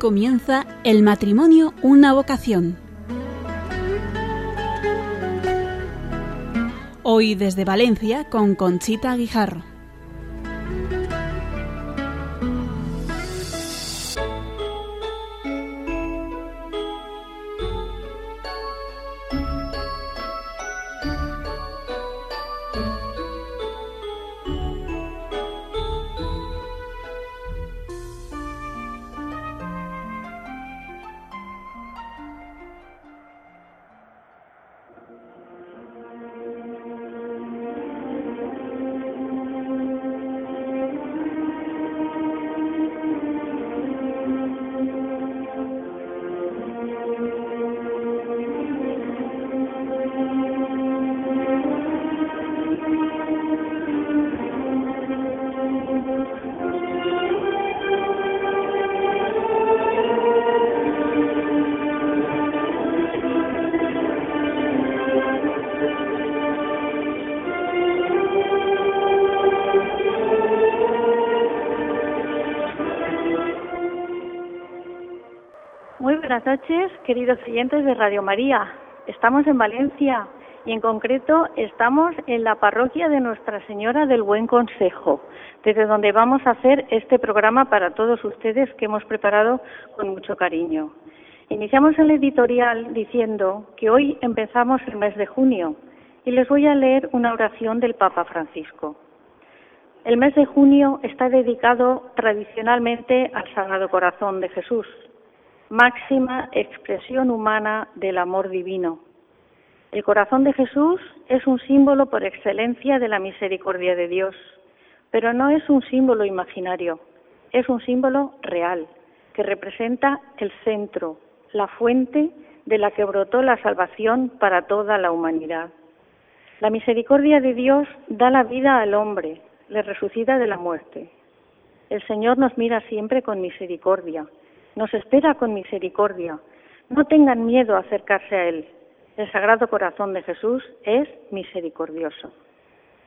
comienza El matrimonio, una vocación. Hoy desde Valencia con Conchita Guijarro. Noches, queridos oyentes de Radio María. Estamos en Valencia y en concreto estamos en la parroquia de Nuestra Señora del Buen Consejo, desde donde vamos a hacer este programa para todos ustedes que hemos preparado con mucho cariño. Iniciamos el editorial diciendo que hoy empezamos el mes de junio y les voy a leer una oración del Papa Francisco. El mes de junio está dedicado tradicionalmente al Sagrado Corazón de Jesús, máxima expresión humana del amor divino. El corazón de Jesús es un símbolo por excelencia de la misericordia de Dios, pero no es un símbolo imaginario, es un símbolo real, que representa el centro, la fuente de la que brotó la salvación para toda la humanidad. La misericordia de Dios da la vida al hombre, le resucita de la muerte. El Señor nos mira siempre con misericordia, nos espera con misericordia. No tengan miedo a acercarse a Él. El Sagrado Corazón de Jesús es misericordioso.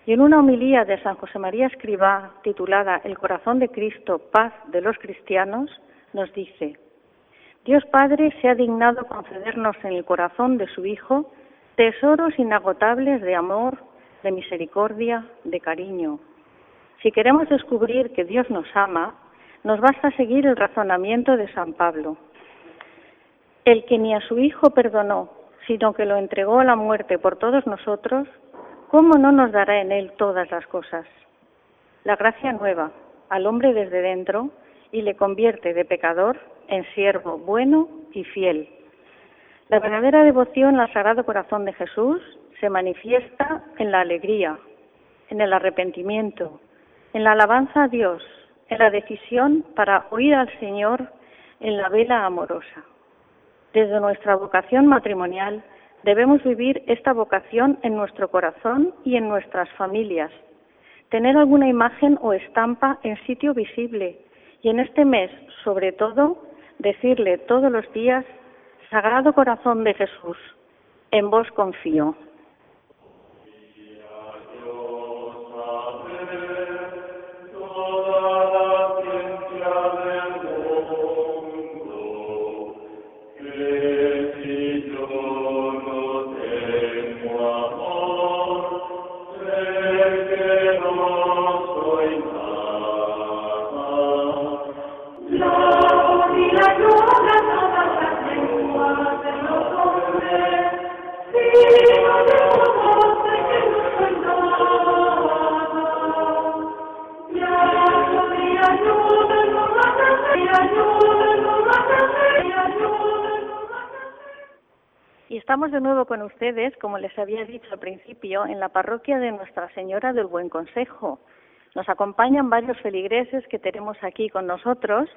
Y en una homilía de San José María Escribá, titulada El corazón de Cristo, paz de los cristianos, nos dice, Dios Padre se ha dignado concedernos en el corazón de su Hijo tesoros inagotables de amor, de misericordia, de cariño. Si queremos descubrir que Dios nos ama, nos basta seguir el razonamiento de San Pablo. El que ni a su Hijo perdonó, sino que lo entregó a la muerte por todos nosotros, ¿cómo no nos dará en él todas las cosas? La gracia nueva al hombre desde dentro y le convierte de pecador en siervo bueno y fiel. La verdadera devoción al Sagrado Corazón de Jesús se manifiesta en la alegría, en el arrepentimiento, en la alabanza a Dios, en la decisión para oír al Señor en la vela amorosa. Desde nuestra vocación matrimonial debemos vivir esta vocación en nuestro corazón y en nuestras familias, tener alguna imagen o estampa en sitio visible y en este mes, sobre todo, decirle todos los días, Sagrado Corazón de Jesús, en vos confío. Estamos de nuevo con ustedes, como les había dicho al principio, en la parroquia de Nuestra Señora del Buen Consejo. Nos acompañan varios feligreses que tenemos aquí con nosotros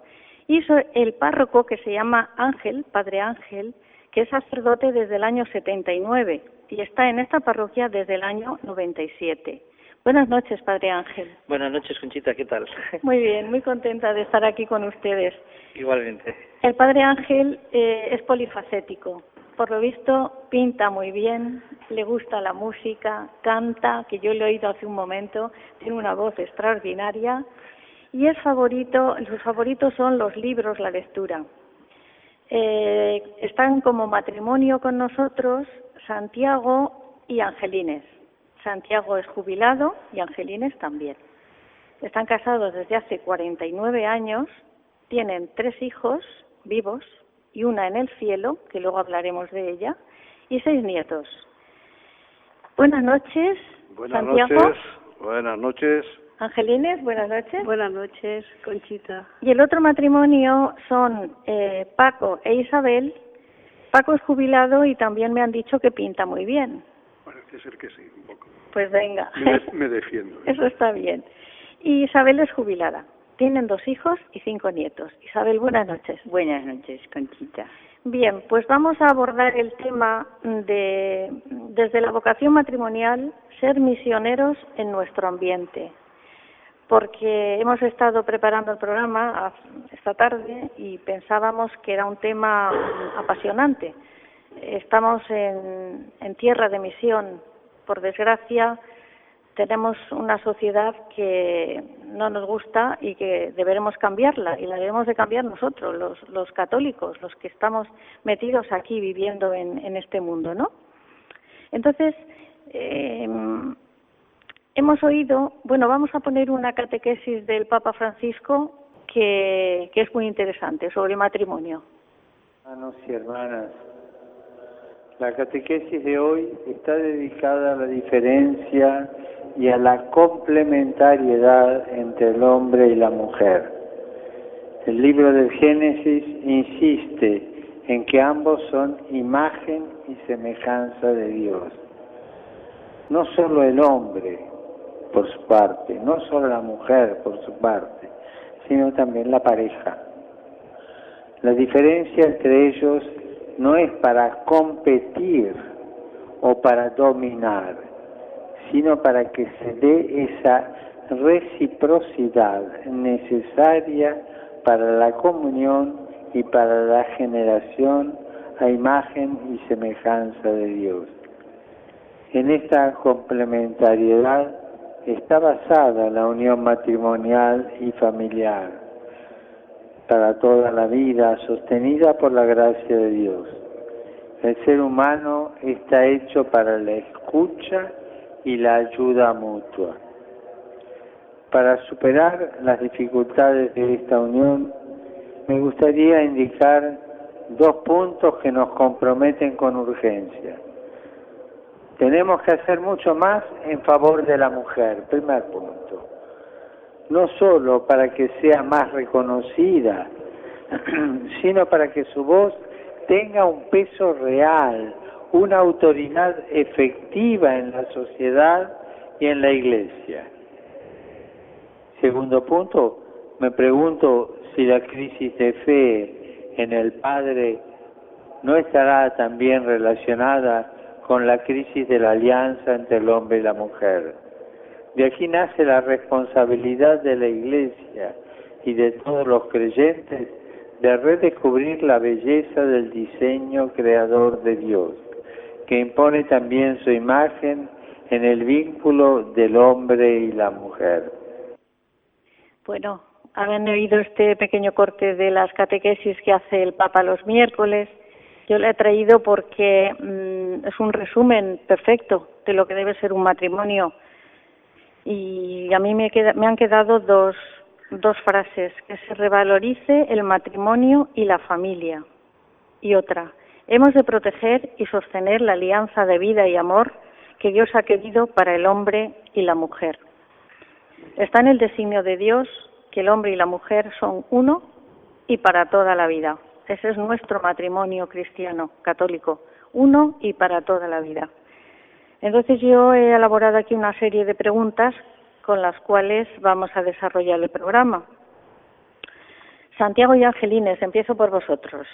y el párroco que se llama Ángel, Padre Ángel, que es sacerdote desde el año 79 y está en esta parroquia desde el año 97. Buenas noches, Padre Ángel. Buenas noches, Conchita, ¿qué tal? Muy bien, muy contenta de estar aquí con ustedes. Igualmente. El Padre Ángel eh, es polifacético por lo visto pinta muy bien, le gusta la música, canta, que yo le he oído hace un momento, tiene una voz extraordinaria y es favorito, sus favoritos son los libros, la lectura. Eh, están como matrimonio con nosotros Santiago y Angelines. Santiago es jubilado y Angelines también. Están casados desde hace 49 años, tienen tres hijos vivos y una en el cielo, que luego hablaremos de ella, y seis nietos. Buenas noches, Buenas Santiago. noches. Buenas noches. Angelines, buenas noches. Buenas noches, Conchita. Y el otro matrimonio son eh, Paco e Isabel. Paco es jubilado y también me han dicho que pinta muy bien. Parece ser que sí, un poco. Pues venga. Me, me defiendo. ¿eh? Eso está bien. Y Isabel es jubilada. Tienen dos hijos y cinco nietos. Isabel, buenas noches. Buenas noches, Conchita. Bien, pues vamos a abordar el tema de, desde la vocación matrimonial, ser misioneros en nuestro ambiente. Porque hemos estado preparando el programa esta tarde y pensábamos que era un tema apasionante. Estamos en, en tierra de misión. Por desgracia, tenemos una sociedad que no nos gusta y que deberemos cambiarla y la debemos de cambiar nosotros, los, los católicos, los que estamos metidos aquí viviendo en, en este mundo, ¿no? Entonces, eh, hemos oído, bueno, vamos a poner una catequesis del Papa Francisco que, que es muy interesante sobre matrimonio. Hermanos y hermanas, la catequesis de hoy está dedicada a la diferencia y a la complementariedad entre el hombre y la mujer. El libro del Génesis insiste en que ambos son imagen y semejanza de Dios. No solo el hombre, por su parte, no solo la mujer, por su parte, sino también la pareja. La diferencia entre ellos no es para competir o para dominar, sino para que se dé esa reciprocidad necesaria para la comunión y para la generación a imagen y semejanza de Dios. En esta complementariedad está basada la unión matrimonial y familiar para toda la vida, sostenida por la gracia de Dios. El ser humano está hecho para la escucha y la ayuda mutua. Para superar las dificultades de esta unión, me gustaría indicar dos puntos que nos comprometen con urgencia. Tenemos que hacer mucho más en favor de la mujer, primer punto. No solo para que sea más reconocida, sino para que su voz tenga un peso real, una autoridad efectiva en la sociedad y en la iglesia. Segundo punto, me pregunto si la crisis de fe en el Padre no estará también relacionada con la crisis de la alianza entre el hombre y la mujer. De aquí nace la responsabilidad de la Iglesia y de todos los creyentes de redescubrir la belleza del diseño creador de Dios, que impone también su imagen en el vínculo del hombre y la mujer. Bueno, han oído este pequeño corte de las catequesis que hace el Papa los miércoles. Yo le he traído porque mm, es un resumen perfecto de lo que debe ser un matrimonio. Y a mí me, queda- me han quedado dos, dos frases, que se revalorice el matrimonio y la familia. Y otra, hemos de proteger y sostener la alianza de vida y amor que Dios ha querido para el hombre y la mujer. Está en el designio de Dios que el hombre y la mujer son uno y para toda la vida. Ese es nuestro matrimonio cristiano, católico, uno y para toda la vida. Entonces yo he elaborado aquí una serie de preguntas con las cuales vamos a desarrollar el programa. Santiago y Angelines, empiezo por vosotros.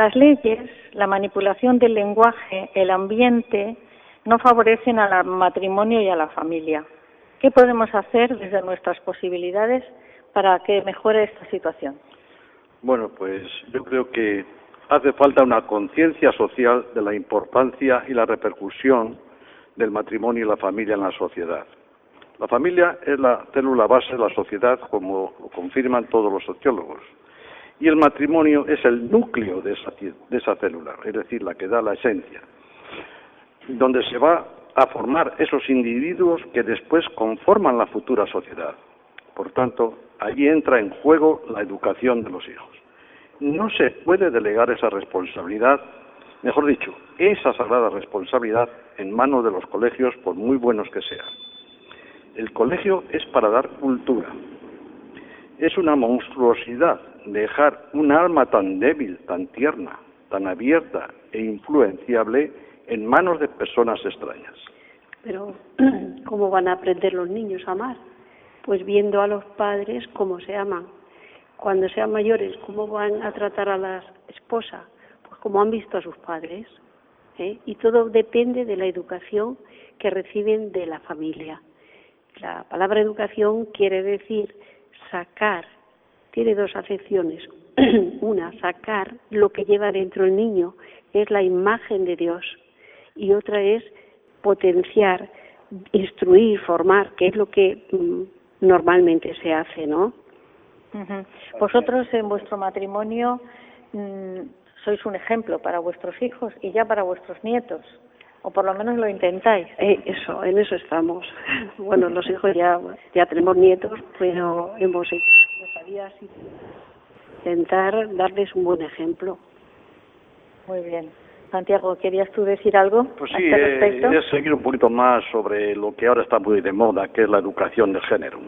Las leyes, la manipulación del lenguaje, el ambiente, no favorecen al matrimonio y a la familia. ¿Qué podemos hacer desde nuestras posibilidades para que mejore esta situación? Bueno, pues yo creo que hace falta una conciencia social de la importancia y la repercusión del matrimonio y la familia en la sociedad. La familia es la célula base de la sociedad, como lo confirman todos los sociólogos. Y el matrimonio es el núcleo de esa, de esa célula, es decir, la que da la esencia, donde se va a formar esos individuos que después conforman la futura sociedad. Por tanto, allí entra en juego la educación de los hijos. No se puede delegar esa responsabilidad, mejor dicho, esa sagrada responsabilidad en manos de los colegios, por muy buenos que sean. El colegio es para dar cultura. Es una monstruosidad dejar un alma tan débil, tan tierna, tan abierta e influenciable en manos de personas extrañas. Pero, ¿cómo van a aprender los niños a amar? Pues viendo a los padres cómo se aman. Cuando sean mayores, ¿cómo van a tratar a la esposa? Pues como han visto a sus padres. ¿eh? Y todo depende de la educación que reciben de la familia. La palabra educación quiere decir sacar, tiene dos acepciones. Una, sacar lo que lleva dentro el niño, es la imagen de Dios. Y otra es potenciar, instruir, formar, que es lo que mm, normalmente se hace, ¿no? Vosotros en vuestro matrimonio mm, sois un ejemplo para vuestros hijos y ya para vuestros nietos, o por lo menos lo intentáis. Eh, eso, en eso estamos. Bueno, los hijos ya ya tenemos nietos, pero hemos hecho intentar darles un buen ejemplo. Muy bien. Santiago, ¿querías tú decir algo? Pues sí, eh, seguir un poquito más sobre lo que ahora está muy de moda, que es la educación de género,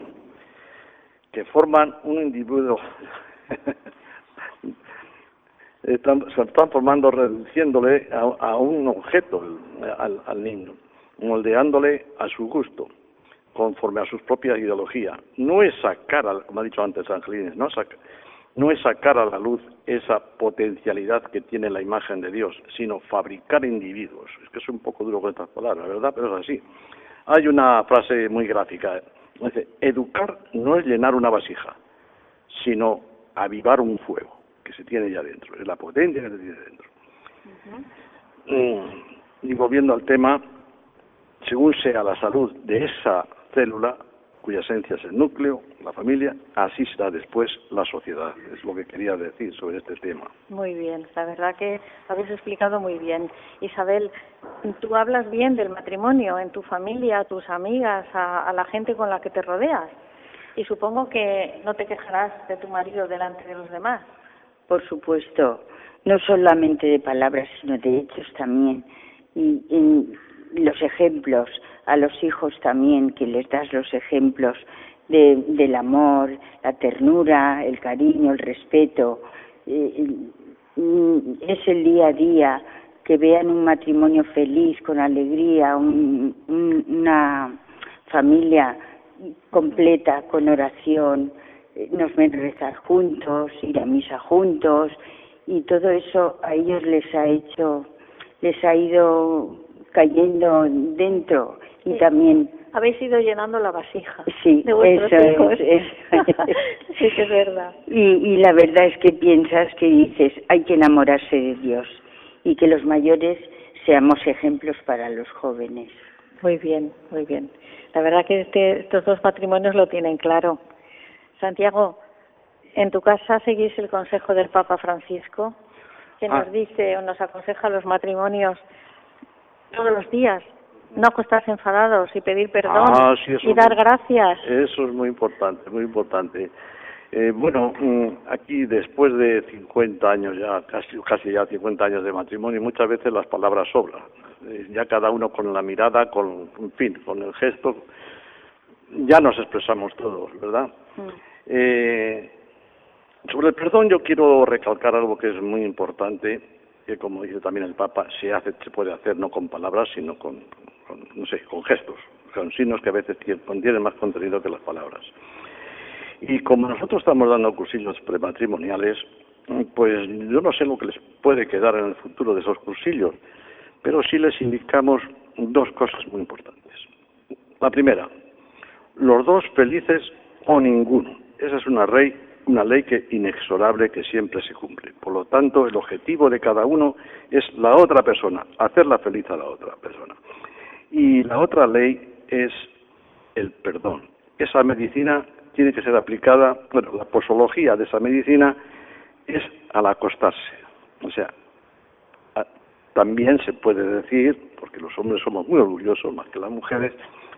que forman un individuo, están, se están formando reduciéndole a, un objeto al, al, niño, moldeándole a su gusto, conforme a sus propias ideologías. No es sacar, como ha dicho antes Angelines, no es sacar no es sacar a la luz esa potencialidad que tiene la imagen de Dios, sino fabricar individuos. Es que es un poco duro con estas palabras, ¿verdad? Pero es así. Hay una frase muy gráfica. Dice, educar no es llenar una vasija, sino avivar un fuego que se tiene ya dentro. Es la potencia que se tiene dentro. Mm, y volviendo al tema, según sea la salud de esa célula, cuya esencia es el núcleo, la familia, así será después la sociedad. Es lo que quería decir sobre este tema. Muy bien, la verdad que lo habéis explicado muy bien. Isabel, tú hablas bien del matrimonio en tu familia, a tus amigas, a, la gente con la que te rodeas. Y supongo que no te quejarás de tu marido delante de los demás. Por supuesto, no solamente de palabras, sino de hechos también. Y los ejemplos a los hijos también, que les das los ejemplos de, del amor, la ternura, el cariño, el respeto. Eh, es el día a día que vean un matrimonio feliz, con alegría, una familia completa, con oración, eh, nos ven rezar juntos, ir a misa juntos, y todo eso a ellos les ha hecho, les ha ido cayendo dentro y también habéis ido llenando la vasija sí de eso Es, sí que es verdad. Y, y la verdad es que piensas que dices hay que enamorarse de Dios y que los mayores seamos ejemplos para los jóvenes. Muy bien muy bien. La verdad que este, estos dos matrimonios lo tienen claro. Santiago en tu casa seguís el consejo del Papa Francisco que nos ah. dice o nos aconseja los matrimonios todos los días no acostarse enfadados y pedir perdón ah, y dar gracias. Eso es muy importante, muy importante. Eh, bueno, mm, aquí después de 50 años ya, casi, casi ya 50 años de matrimonio, muchas veces las palabras sobran. Eh, ya cada uno con la mirada, con, en fin, con el gesto, ya nos expresamos todos, ¿verdad? Mm. Eh, sobre el perdón yo quiero recalcar algo que es muy importante que como dice también el Papa, se hace, se puede hacer no con palabras, sino con, no sé, con gestos, con signos que a veces contienen más contenido que las palabras. Y como nosotros estamos dando cursillos prematrimoniales, pues yo no sé lo que les puede quedar en el futuro de esos cursillos, pero sí les indicamos dos cosas muy importantes. La primera, los dos felices o ninguno. Esa es una ley una ley que inexorable que siempre se cumple. Por lo tanto, el objetivo de cada uno es la otra persona, hacerla feliz a la otra persona. Y la otra ley es el perdón. Esa medicina tiene que ser aplicada, bueno, la posología de esa medicina es al acostarse. O sea, también se puede decir, porque los hombres somos muy orgullosos más que las mujeres,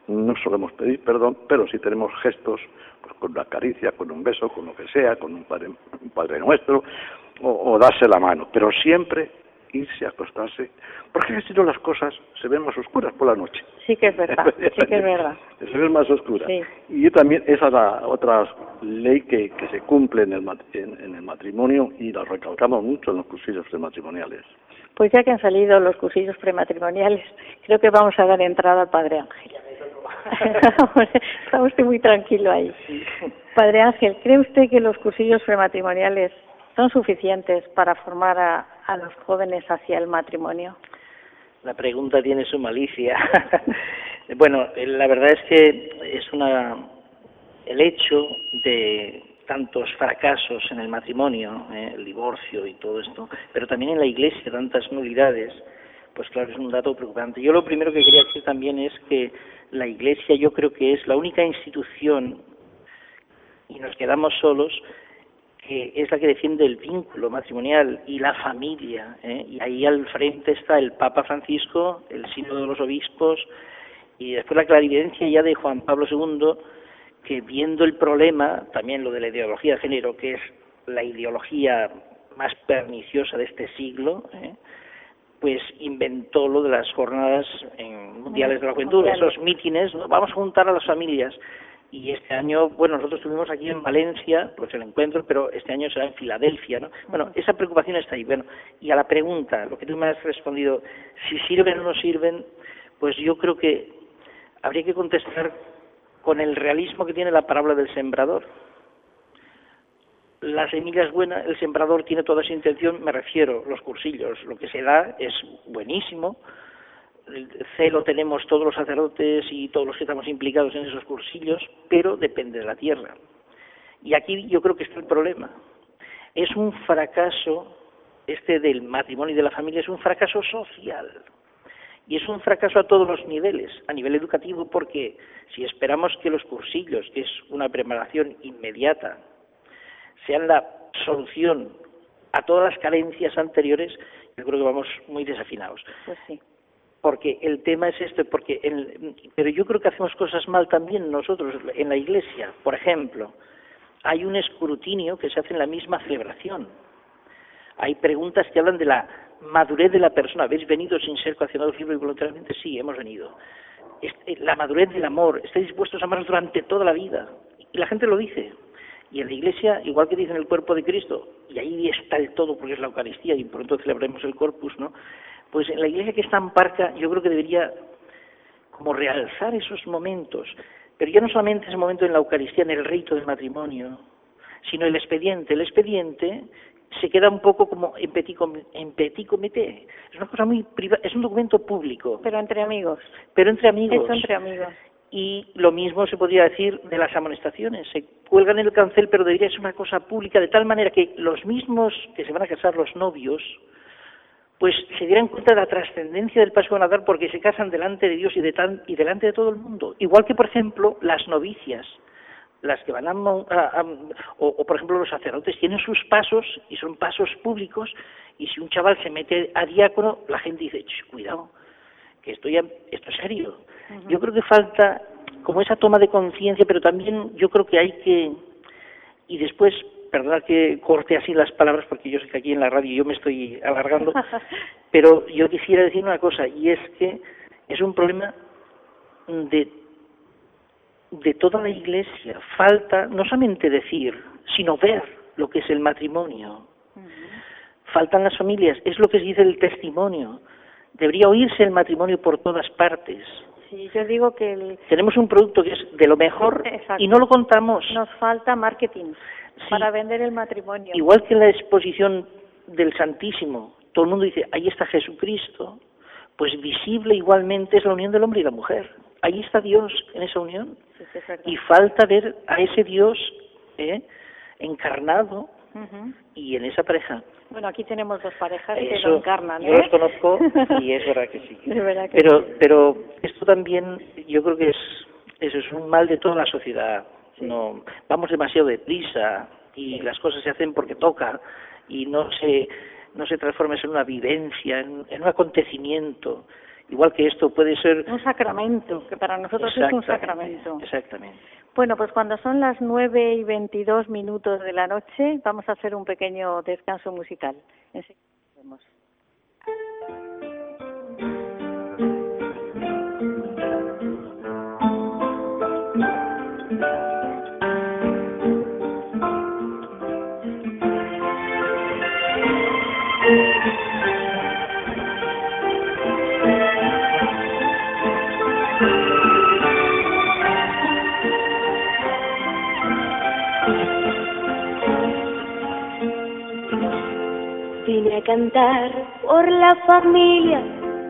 no solemos pedir perdón, pero si tenemos gestos pues, con una caricia, con un beso, con lo que sea, con un Padre, un padre Nuestro, o, o darse la mano, pero siempre irse a acostarse, porque si no las cosas se ven más oscuras por la noche. Sí que es verdad, sí que es verdad. Se ven más oscuras. Y también esa es la otra ley que, que se cumple en el, en, el matrimonio y la recalcamos mucho en los cursillos prematrimoniales. Pues ya que han salido los cursillos prematrimoniales, creo que vamos a dar entrada al Padre Ángel. Está usted muy tranquilo ahí. Padre Ángel, ¿cree usted que los cursillos prematrimoniales son suficientes para formar a, a los jóvenes hacia el matrimonio? La pregunta tiene su malicia. bueno, la verdad es que es una el hecho de tantos fracasos en el matrimonio, eh, el divorcio y todo esto, pero también en la iglesia tantas nulidades, pues claro, es un dato preocupante. Yo lo primero que quería decir también es que la iglesia yo creo que es la única institución y nos quedamos solos que es la que defiende el vínculo matrimonial y la familia. ¿eh? Y ahí al frente está el Papa Francisco, el Sínodo de los Obispos, y después la clarividencia ya de Juan Pablo II, que viendo el problema, también lo de la ideología de género, que es la ideología más perniciosa de este siglo, ¿eh? Pues inventó lo de las jornadas mundiales de la juventud, esos mítines, vamos a juntar a las familias y este año, bueno, nosotros estuvimos aquí en Valencia, pues el encuentro, pero este año será en Filadelfia, ¿no? Bueno, esa preocupación está ahí. Bueno, y a la pregunta, lo que tú me has respondido, si sirven o no sirven, pues yo creo que habría que contestar con el realismo que tiene la parábola del sembrador. La semilla es buena, el sembrador tiene toda esa intención, me refiero, los cursillos, lo que se da es buenísimo, el celo tenemos todos los sacerdotes y todos los que estamos implicados en esos cursillos, pero depende de la tierra. Y aquí yo creo que está el problema. Es un fracaso, este del matrimonio y de la familia, es un fracaso social. Y es un fracaso a todos los niveles, a nivel educativo, porque si esperamos que los cursillos, que es una preparación inmediata, sean la solución a todas las carencias anteriores, yo creo que vamos muy desafinados. Pues sí porque el tema es este, porque pero yo creo que hacemos cosas mal también nosotros en la iglesia. Por ejemplo, hay un escrutinio que se hace en la misma celebración. Hay preguntas que hablan de la madurez de la persona. ¿Habéis venido sin ser coaccionados libre y voluntariamente? Sí, hemos venido. Eh, la madurez del amor. ¿Estáis dispuestos a amar durante toda la vida? Y la gente lo dice. Y en la iglesia, igual que dicen el cuerpo de Cristo, y ahí está el todo porque es la Eucaristía y pronto celebremos el Corpus, ¿no? pues en la iglesia que está en Parca yo creo que debería como realzar esos momentos, pero ya no solamente ese momento en la Eucaristía, en el rito del matrimonio, sino el expediente. El expediente se queda un poco como en petit, en petit comité. Es una cosa muy privada, es un documento público. Pero entre amigos. Pero entre amigos. Eso entre amigos. Y lo mismo se podría decir de las amonestaciones. Se cuelgan en el cancel, pero debería ser una cosa pública, de tal manera que los mismos que se van a casar, los novios, pues se dieran cuenta de la trascendencia del paso nadar porque se casan delante de Dios y, de y delante de todo el mundo. Igual que, por ejemplo, las novicias, las que van a, o, por ejemplo los sacerdotes tienen sus pasos y son pasos públicos y si un chaval se mete a diácono la gente dice cuidado que esto ya esto es serio yo creo que falta como esa toma de conciencia pero también yo creo que hay que y después perdona que corte así las palabras porque yo sé que aquí en la radio yo me estoy alargando, pero yo quisiera decir una cosa y es que es un problema de de toda la Iglesia. Falta no solamente decir, sino ver lo que es el matrimonio. Faltan las familias, es lo que se dice el testimonio. Debería oírse el matrimonio por todas partes. Sí, yo digo que tenemos un producto que es de lo mejor y no lo contamos. Nos falta marketing para vender el matrimonio. Igual que en la exposición del Santísimo, todo el mundo dice, ahí está Jesucristo, pues visible igualmente es la unión del hombre y la mujer. Ahí está Dios en esa unión. y falta ver a ese Dios ¿eh? encarnado y en esa pareja. Bueno, aquí tenemos dos parejas que lo encarnan. Yo los conozco y es verdad que sí. pero, pero esto también, yo creo que es, eso es un mal de toda la sociedad no vamos demasiado deprisa y las cosas se hacen porque toca y no se no se transforme en una vivencia, en, un acontecimiento, igual que esto puede ser un sacramento, que para nosotros es un sacramento. Exactamente. Bueno, pues cuando son las nueve y veintidós minutos de la noche, vamos a hacer un pequeño descanso musical. Vine a cantar por la familia,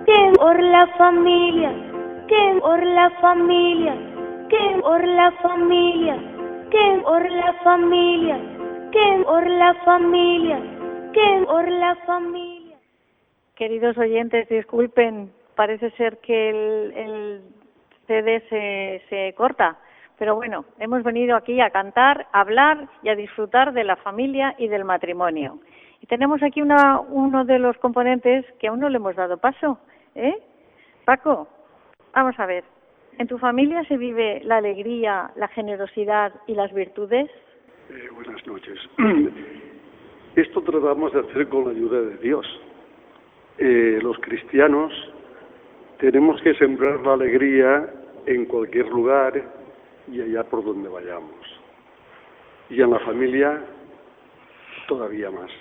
que por la familia, que por la familia, que por la familia, que por la familia, que por la familia, que por la familia. Queridos oyentes, disculpen, parece ser que el, el CD se, se corta. Pero bueno, hemos venido aquí a cantar, a hablar y a disfrutar de la familia y del matrimonio. Tenemos aquí una, uno de los componentes que aún no le hemos dado paso. ¿eh? Paco, vamos a ver. ¿En tu familia se vive la alegría, la generosidad y las virtudes? Eh, buenas noches. Esto tratamos de hacer con la ayuda de Dios. Eh, los cristianos tenemos que sembrar la alegría en cualquier lugar y allá por donde vayamos. Y en la familia todavía más.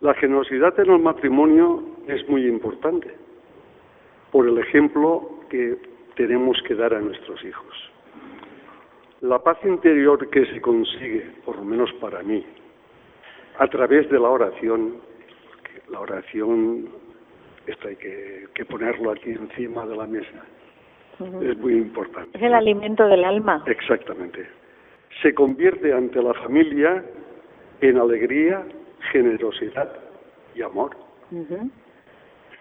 La generosidad en el matrimonio es muy importante por el ejemplo que tenemos que dar a nuestros hijos. La paz interior que se consigue, por lo menos para mí, a través de la oración, la oración, esto hay que, que ponerlo aquí encima de la mesa, es muy importante. Es el alimento del alma. Exactamente. Se convierte ante la familia en alegría, generosidad y amor.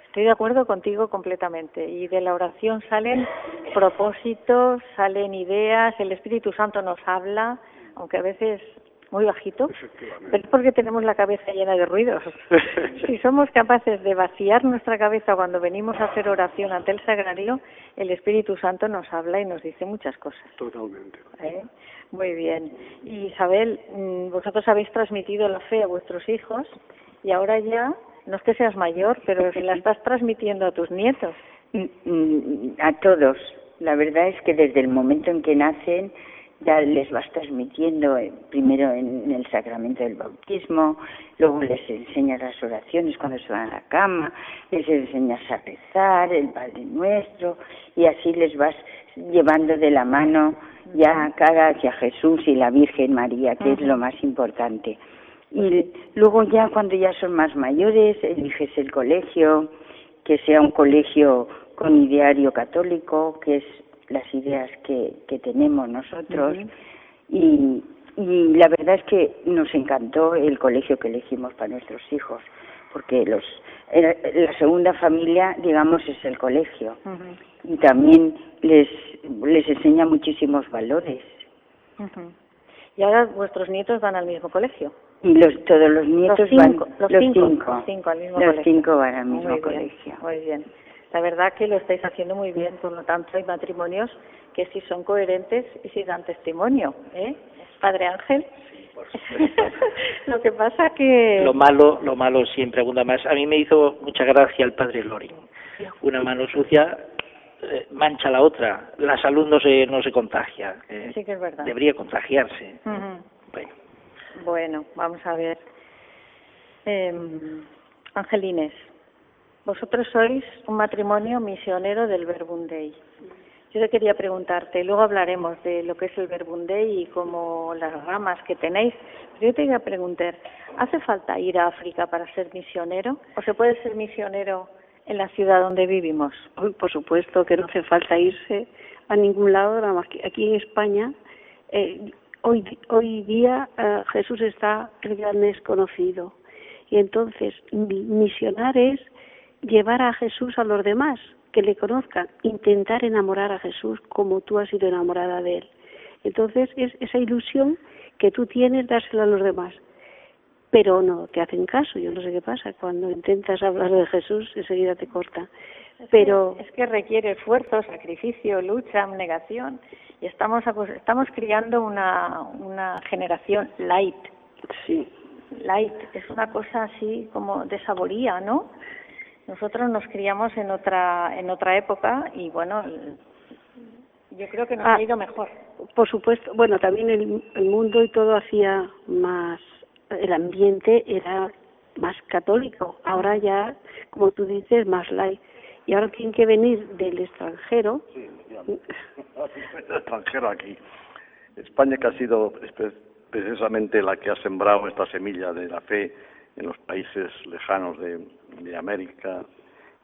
Estoy de acuerdo contigo completamente. Y de la oración salen propósitos, salen ideas, el Espíritu Santo nos habla, aunque a veces muy bajito, pero es porque tenemos la cabeza llena de ruidos. si somos capaces de vaciar nuestra cabeza cuando venimos a hacer oración ante el sagrario, el Espíritu Santo nos habla y nos dice muchas cosas. Totalmente. ¿Eh? Muy bien. Isabel, mm, vosotros habéis transmitido la fe a vuestros hijos y ahora ya, no es que seas mayor, pero la estás transmitiendo a tus nietos. Mm, mm, a todos. La verdad es que desde el momento en que nacen, ya les vas transmitiendo eh, primero en, el sacramento del bautismo, luego les enseñas las oraciones cuando se van a la cama, les enseñas a rezar el Padre Nuestro y así les vas llevando de la mano ya cara hacia Jesús y la Virgen María, que es lo más importante. Y luego ya cuando ya son más mayores, eliges el colegio, que sea un colegio con ideario católico, que es las ideas que, que tenemos nosotros y, y la verdad es que nos encantó el colegio que elegimos para nuestros hijos porque los la segunda familia digamos es el colegio. Y también les les enseña muchísimos valores. Y ahora vuestros nietos van al mismo colegio. Y los todos los nietos van los, cinco, cinco, al mismo los cinco van al mismo colegio. muy bien la verdad que lo estáis haciendo muy bien, por lo tanto hay matrimonios que sí son coherentes y sí dan testimonio, ¿eh? Padre Ángel. lo que pasa que lo malo, lo malo siempre abunda más. A mí me hizo mucha gracia el Padre Loring. Una mano sucia eh, mancha la otra. La salud no se no se contagia. Eh, sí que es verdad. Debería contagiarse. Bueno. Bueno, vamos a ver. Eh, Angelines, vosotros sois un matrimonio misionero del Verbum. Yo te quería preguntarte, luego hablaremos de lo que es el Verbum y como las ramas que tenéis, pero yo te quería preguntar, ¿hace falta ir a África para ser misionero? ¿O se puede ser misionero en la ciudad donde vivimos? por supuesto que no hace falta irse a ningún lado, nada más aquí en España. Eh, hoy, hoy día eh, Jesús está gran desconocido. Y entonces, misionar es llevar a Jesús a los demás, que le conozcan, intentar enamorar a Jesús como tú has sido enamorada de él. Entonces es esa ilusión que tú tienes dársela a los demás. pero no te hacen caso. Yo no sé qué pasa. Cuando intentas hablar de Jesús, enseguida te corta. Pero es que requiere esfuerzo, sacrificio, lucha, abnegación y estamos estamos criando una una generación light. Sí. Light es una cosa así como de saboría, ¿no? Nosotros nos criamos en otra en otra época y bueno, yo creo que nos Ah. ha ido mejor. Por supuesto, bueno, también el, el mundo y todo hacía más, el ambiente era más católico. Ahora ya, como tú dices, más light. Y ahora tienen que venir del extranjero. extranjero aquí. España que ha sido espe- precisamente la que ha sembrado esta semilla de la fe en los países lejanos de, de América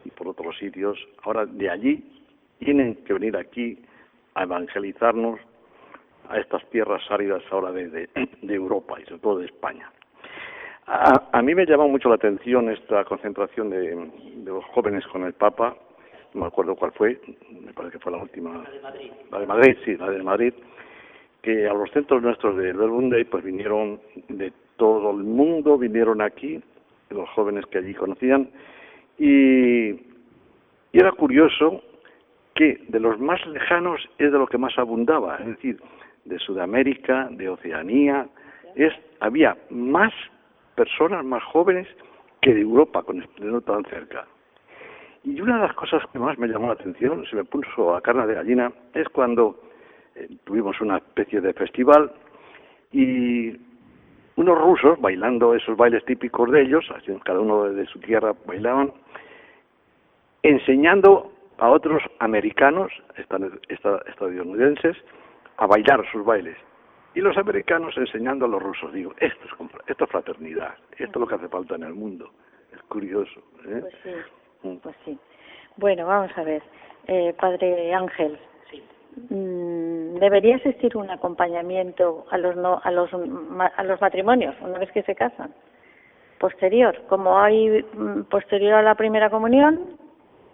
y por otros sitios, ahora de allí tienen que venir aquí a evangelizarnos a estas tierras áridas ahora de, de, de Europa y sobre todo de España. A, a mí me llamó mucho la atención esta concentración de, de los jóvenes con el Papa, no me acuerdo cuál fue, me parece que fue la última. La de Madrid. sí, la de Madrid, que a los centros nuestros de Day pues vinieron de todo el mundo, vinieron aquí, los jóvenes que allí conocían, y, era curioso que de los más lejanos es de lo que más abundaba, es decir, de Sudamérica, de Oceanía, es había más personas más jóvenes que de Europa, con no tan cerca. Y una de las cosas que más me llamó la atención, se me puso a carne de gallina, es cuando eh, tuvimos una especie de festival y unos rusos bailando esos bailes típicos de ellos, cada uno de su tierra bailaban, enseñando a otros americanos, estadounidenses, a bailar sus bailes. Y los americanos enseñando a los rusos. Digo, esto es, esto es fraternidad, esto es lo que hace falta en el mundo. Es curioso. ¿eh? Pues sí, Mm. pues sí. Bueno, vamos a ver, eh, Padre Ángel. Mm, debería existir un acompañamiento a los no, a los a los matrimonios una vez que se casan posterior como hay mm, posterior a la primera comunión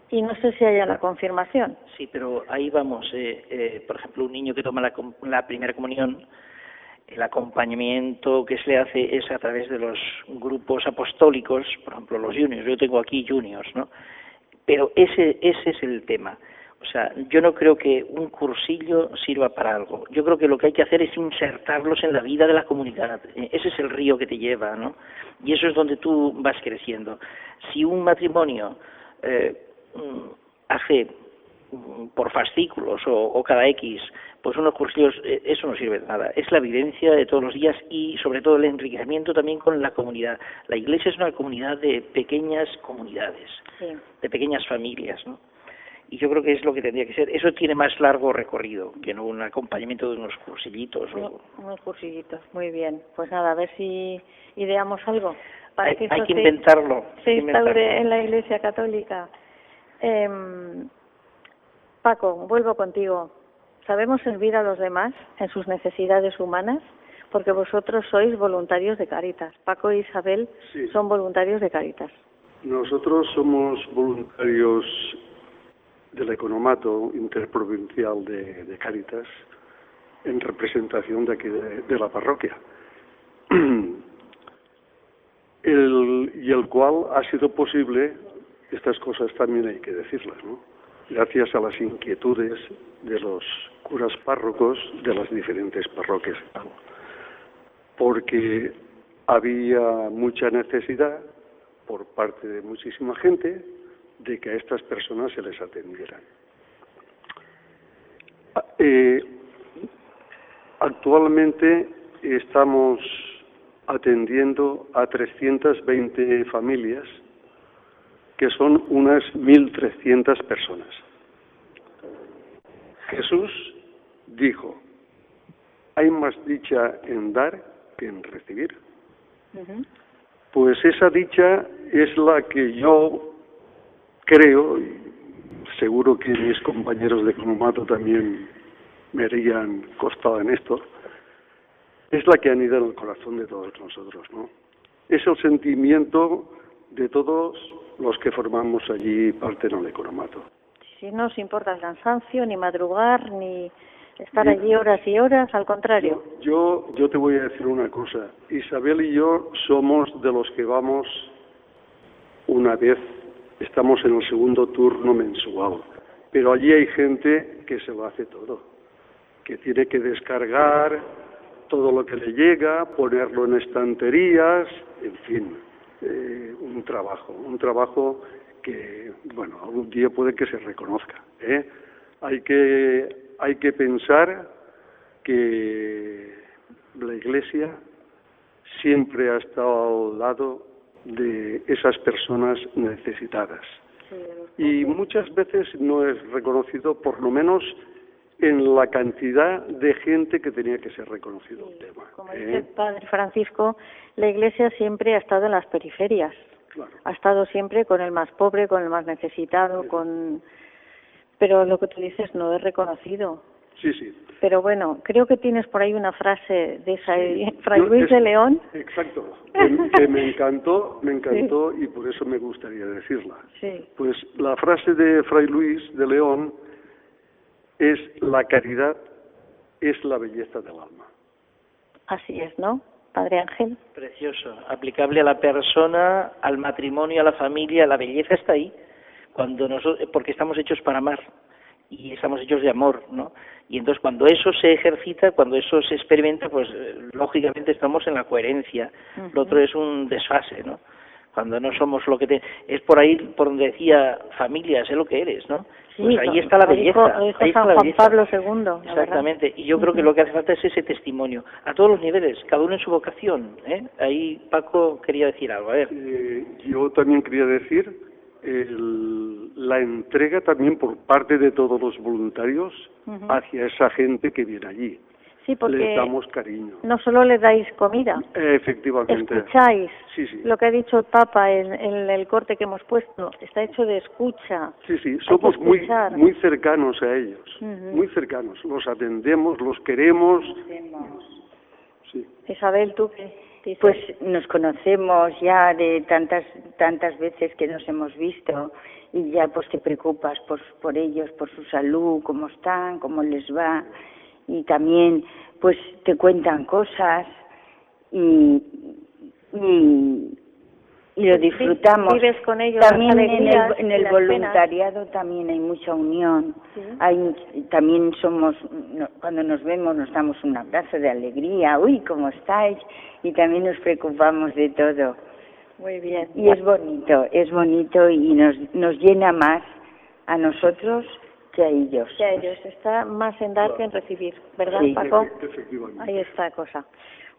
y no sé si haya la confirmación Sí, pero ahí vamos. Eh, eh, por ejemplo, un niño que toma la, la primera comunión, el acompañamiento que se le hace es a través de los grupos apostólicos, por ejemplo, los juniors. Yo tengo aquí juniors, ¿no? Pero ese, ese es el tema. O sea, yo no creo que un cursillo sirva para algo. Yo creo que lo que hay que hacer es insertarlos en la vida de la comunidad. Eh, Ese es el río que te lleva, ¿no? Y eso es donde tú vas creciendo. Si un matrimonio eh, mm, hace mm, por fascículos o, o cada X, pues unos cursillos, eh, eso no sirve de nada. Es la vivencia de todos los días y sobre todo el enriquecimiento también con la comunidad. La iglesia es una comunidad de pequeñas comunidades, sí de pequeñas familias, ¿no? Y yo creo que es lo que tendría que ser. Eso tiene más largo recorrido que no un acompañamiento de unos cursillitos. o- unos, cursillitos muy bien pues nada a ver si ideamos algo para Hay, que hay esto que se- inventarlo. se inventarlo. instaure en la Iglesia Católica. Em, Paco, vuelvo contigo. ¿Sabemos servir a los demás en sus necesidades humanas? Porque vosotros sois voluntarios de Caritas. Paco e Isabel Sí. son voluntarios de Caritas. Nosotros somos voluntarios del Economato Interprovincial de, de Cáritas en representación de aquí de, la parroquia. Y el cual ha sido posible, estas cosas también hay que decirlas, ¿no? Gracias a las inquietudes de los curas párrocos de las diferentes parroquias. Porque había mucha necesidad por parte de muchísima gente de que a estas personas se les atendieran. Ah, eh, actualmente estamos atendiendo a 320 familias, que son unas 1.300 personas. Jesús dijo, hay más dicha en dar que en recibir. Pues esa dicha es la que yo creo, y seguro que mis compañeros de Economato también me harían costado en esto, es la que han ido en el corazón de todos nosotros, ¿no? Es el sentimiento de todos los que formamos allí parte en el Economato. Si no os importa el cansancio, ni madrugar, ni, estar allí horas y horas, al contrario. Yo, yo te voy a decir una cosa. Isabel y yo somos de los que vamos una vez, estamos en el segundo turno mensual, pero allí hay gente que se lo hace todo, que tiene que descargar todo lo que le llega, ponerlo en estanterías, en fin, eh, un trabajo, un trabajo que, bueno, algún día puede que se reconozca. ¿eh? Hay que hay que pensar que la Iglesia siempre ha estado al lado de esas personas necesitadas. Y muchas veces no es reconocido, por lo menos en la cantidad de gente que tenía que ser reconocido el tema. Como ¿eh? dice el Padre Francisco, la Iglesia siempre ha estado en las periferias. Ha estado siempre con el más pobre, con el más necesitado, con pero lo que tú dices no es reconocido. Sí, sí. Pero bueno, creo que tienes por ahí una frase de Fray, Luis de León. Exacto, que, me encantó, me encantó y por eso me gustaría decirla. Sí. Pues la frase de Fray Luis de León es la caridad es la belleza del alma. Así es, ¿no? Padre Ángel. Precioso, aplicable a la persona, al matrimonio, a la familia, la belleza está ahí cuando nosotros, porque estamos hechos para amar y estamos hechos de amor, ¿no? Y entonces cuando eso se ejercita, cuando eso se experimenta, pues eh, lógicamente estamos en la coherencia. Lo otro es un desfase, ¿no? Cuando no somos lo que te... Es por ahí por donde decía familia, sé lo que eres, ¿no? pues ahí está la belleza. ahí está la Juan Pablo II. Exactamente. Y yo creo que lo que hace falta es ese testimonio, a todos los niveles, cada uno en su vocación. ¿eh? Ahí Paco quería decir algo. A ver. Eh, yo también quería decir el, la entrega también por parte de todos los voluntarios hacia esa gente que viene allí. Sí, porque les damos cariño. No solo le dais comida. Efectivamente. Escucháis. Sí, sí. Lo que ha dicho el Papa en, el corte que hemos puesto está hecho de escucha. Sí, sí. Somos muy muy cercanos a ellos. Muy cercanos. Los atendemos, los queremos. Sí. Isabel, ¿tú qué? Pues nos conocemos ya de tantas tantas veces que nos hemos visto y ya pues te preocupas por, por ellos, por su salud, cómo están, cómo les va. Y también pues te cuentan cosas y, y, y lo disfrutamos. Vives con ellos también en el, en el voluntariado también hay mucha unión. Hay también somos cuando nos vemos nos damos un abrazo de alegría. Uy, cómo estáis y también nos preocupamos de todo. Muy bien. Y es bonito, es bonito y nos nos llena más a nosotros que a ellos. Que a ellos está más en dar que en recibir, ¿verdad, Sí. Paco? Efectivamente. Ahí está la cosa.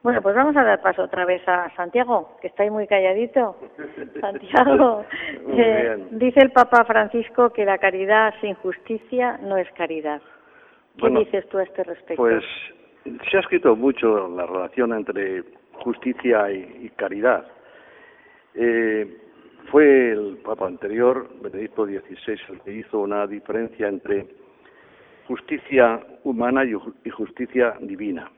Bueno, pues vamos a dar paso otra vez a Santiago, que está ahí muy calladito. Santiago, Muy eh, dice el Papa Francisco que la caridad sin justicia no es caridad. ¿Qué Bueno, dices tú a este respecto? Pues se ha escrito mucho la relación entre justicia y, y caridad. Eh, fue el Papa anterior, Benedicto XVI, el que hizo una diferencia entre justicia humana y justicia divina.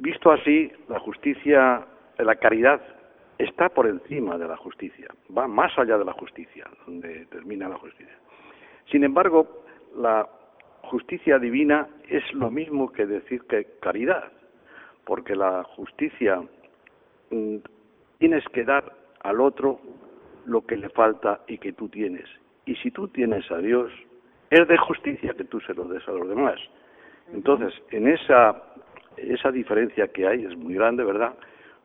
Visto así, la justicia, la caridad está por encima de la justicia, va más allá de la justicia, donde termina la justicia. Sin embargo, la justicia divina es lo mismo que decir que caridad, porque la justicia mm, tienes que dar al otro lo que le falta y que tú tienes. Y si tú tienes a Dios, es de justicia que tú se lo des a los demás. Entonces, en esa, esa diferencia que hay, es muy grande, ¿verdad?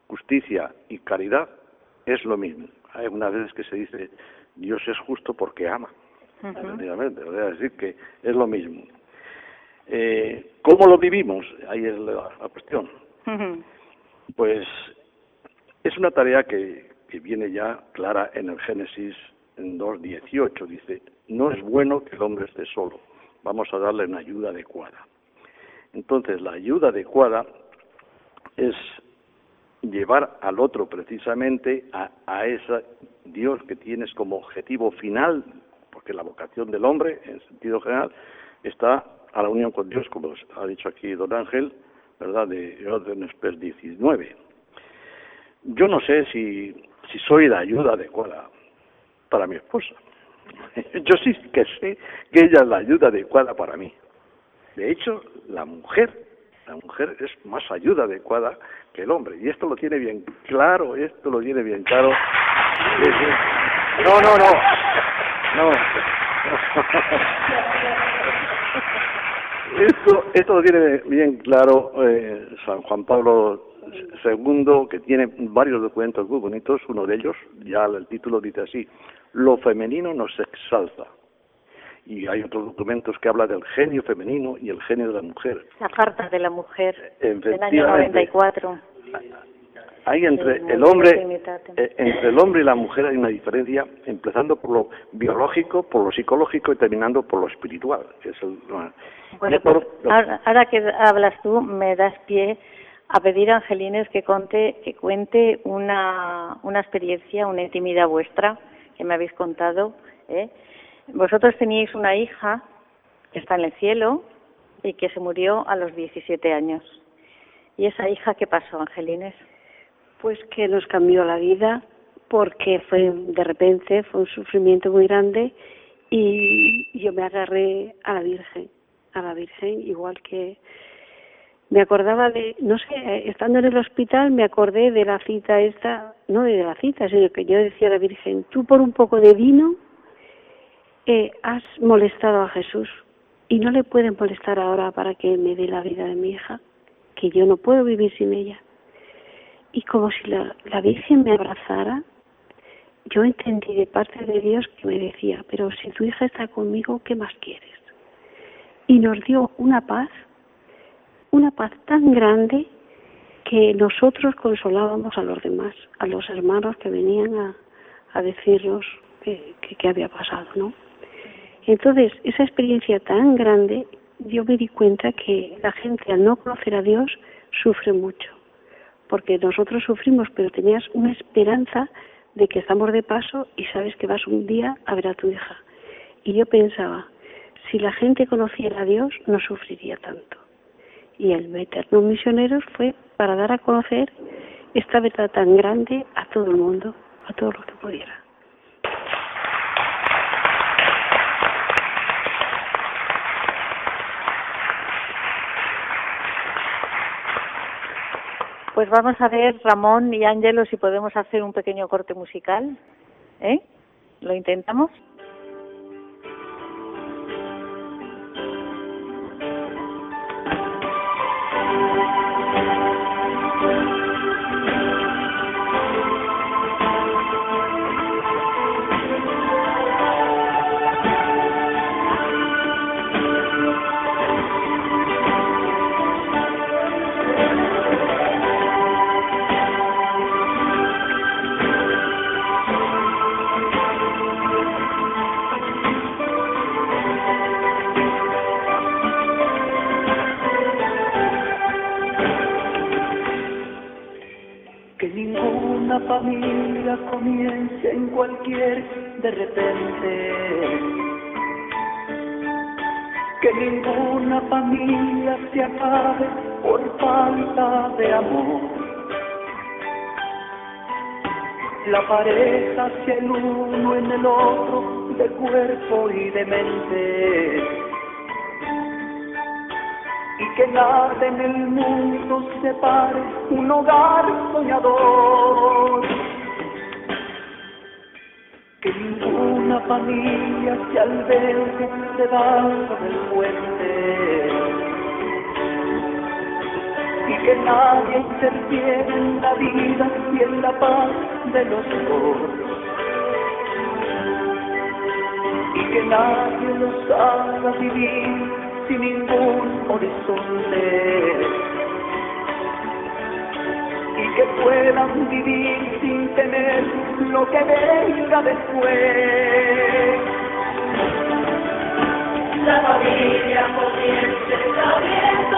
Justicia y caridad es lo mismo. Hay unas veces que se dice, Dios es justo porque ama. Efectivamente, o sea, decir que es lo mismo. Eh, ¿Cómo lo vivimos? Ahí es la, la cuestión. Pues es una tarea que, que viene ya clara en el Génesis en 2.18. Dice, no es bueno que el hombre esté solo. Vamos a darle una ayuda adecuada. Entonces, la ayuda adecuada es llevar al otro precisamente a, a ese Dios que tienes como objetivo final, porque la vocación del hombre, en sentido general, está a la unión con Dios, como ha dicho aquí don Ángel, ¿verdad?, de orden Express 19. Yo no sé si, si soy la ayuda adecuada para mi esposa. Yo sí que sé que ella es la ayuda adecuada para mí. De hecho, la mujer, la mujer es más ayuda adecuada que el hombre. Y esto lo tiene bien claro, esto lo tiene bien claro. No, no, no. No. Esto, esto lo tiene bien claro eh, San Juan Pablo II, que tiene varios documentos muy bonitos. Uno de ellos, ya el título dice así: Lo femenino nos exalta. Y hay otros documentos que habla del genio femenino y el genio de la mujer. La carta de la mujer del año 94. Hay entre el hombre eh, entre el hombre y la mujer hay una diferencia, empezando por lo biológico, por lo psicológico y terminando por lo espiritual. Que es el, bueno, pues, ahora, que hablas tú, me das pie a pedir a Angelines que, conte, que cuente una, una experiencia, una intimidad vuestra que me habéis contado. ¿eh? Vosotros teníais una hija que está en el cielo y que se murió a los 17 años. ¿Y esa hija qué pasó, Angelines? Pues que nos cambió la vida porque fue de repente, fue un sufrimiento muy grande y yo me agarré a la Virgen, a la Virgen, igual que me acordaba de, no sé, estando en el hospital me acordé de la cita esta, no de la cita, sino que yo decía a la Virgen, tú por un poco de vino eh, has molestado a Jesús y no le pueden molestar ahora para que me dé la vida de mi hija, que yo no puedo vivir sin ella y como si la, la Virgen me abrazara, yo entendí de parte de Dios que me decía, pero si tu hija está conmigo, ¿qué más quieres? Y nos dio una paz, una paz tan grande que nosotros consolábamos a los demás, a los hermanos que venían a, a decirnos qué había pasado, ¿no? Entonces, esa experiencia tan grande, yo me di cuenta que la gente al no conocer a Dios sufre mucho porque nosotros sufrimos, pero tenías una esperanza de que estamos de paso y sabes que vas un día a ver a tu hija. Y yo pensaba, si la gente conociera a Dios, no sufriría tanto. Y el meternos misioneros fue para dar a conocer esta verdad tan grande a todo el mundo, a todos los que pudiera. Pues vamos a ver, Ramón y Ángelo, si podemos hacer un pequeño corte musical. ¿Eh? ¿Lo intentamos? La pareja sea el uno en el otro, de cuerpo y de mente. Y que nada en el mundo separe un hogar soñador que ninguna familia se albergue debajo del puente y que nadie interfiere en la vida y la paz de los dos. Y que nadie los haga vivir sin ningún horizonte. Que puedan vivir sin tener lo que venga después. La familia comienza sabiendo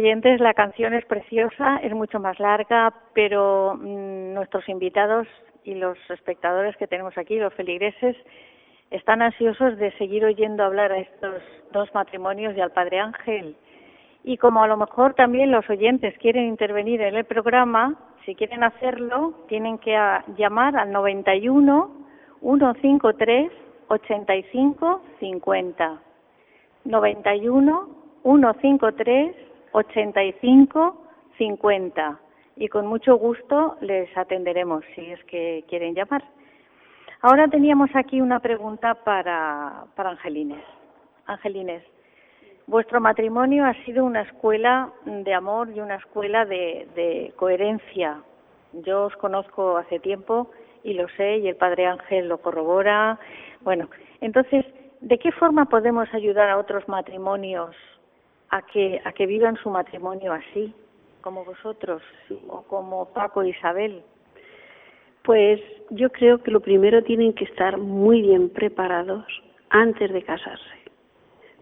oyentes, la canción es preciosa, es mucho más larga, pero mm, nuestros invitados y los espectadores que tenemos aquí, los feligreses, están ansiosos de seguir oyendo hablar a estos dos matrimonios y al Padre Ángel. Y como a lo mejor también los oyentes quieren intervenir en el programa, si quieren hacerlo, tienen que ah, llamar al 91 153 85 50. 91 153 85 50 y con mucho gusto les atenderemos si es que quieren llamar. Ahora teníamos aquí una pregunta para, para Angelines. Angelines, vuestro matrimonio ha sido una escuela de amor y una escuela de, de coherencia. Yo os conozco hace tiempo y lo sé y el Padre Ángel lo corrobora. Bueno, entonces, ¿de qué forma podemos ayudar a otros matrimonios a que, a que vivan su matrimonio así, como vosotros, o como Paco e Isabel? Pues yo creo que lo primero tienen que estar muy bien preparados antes de casarse,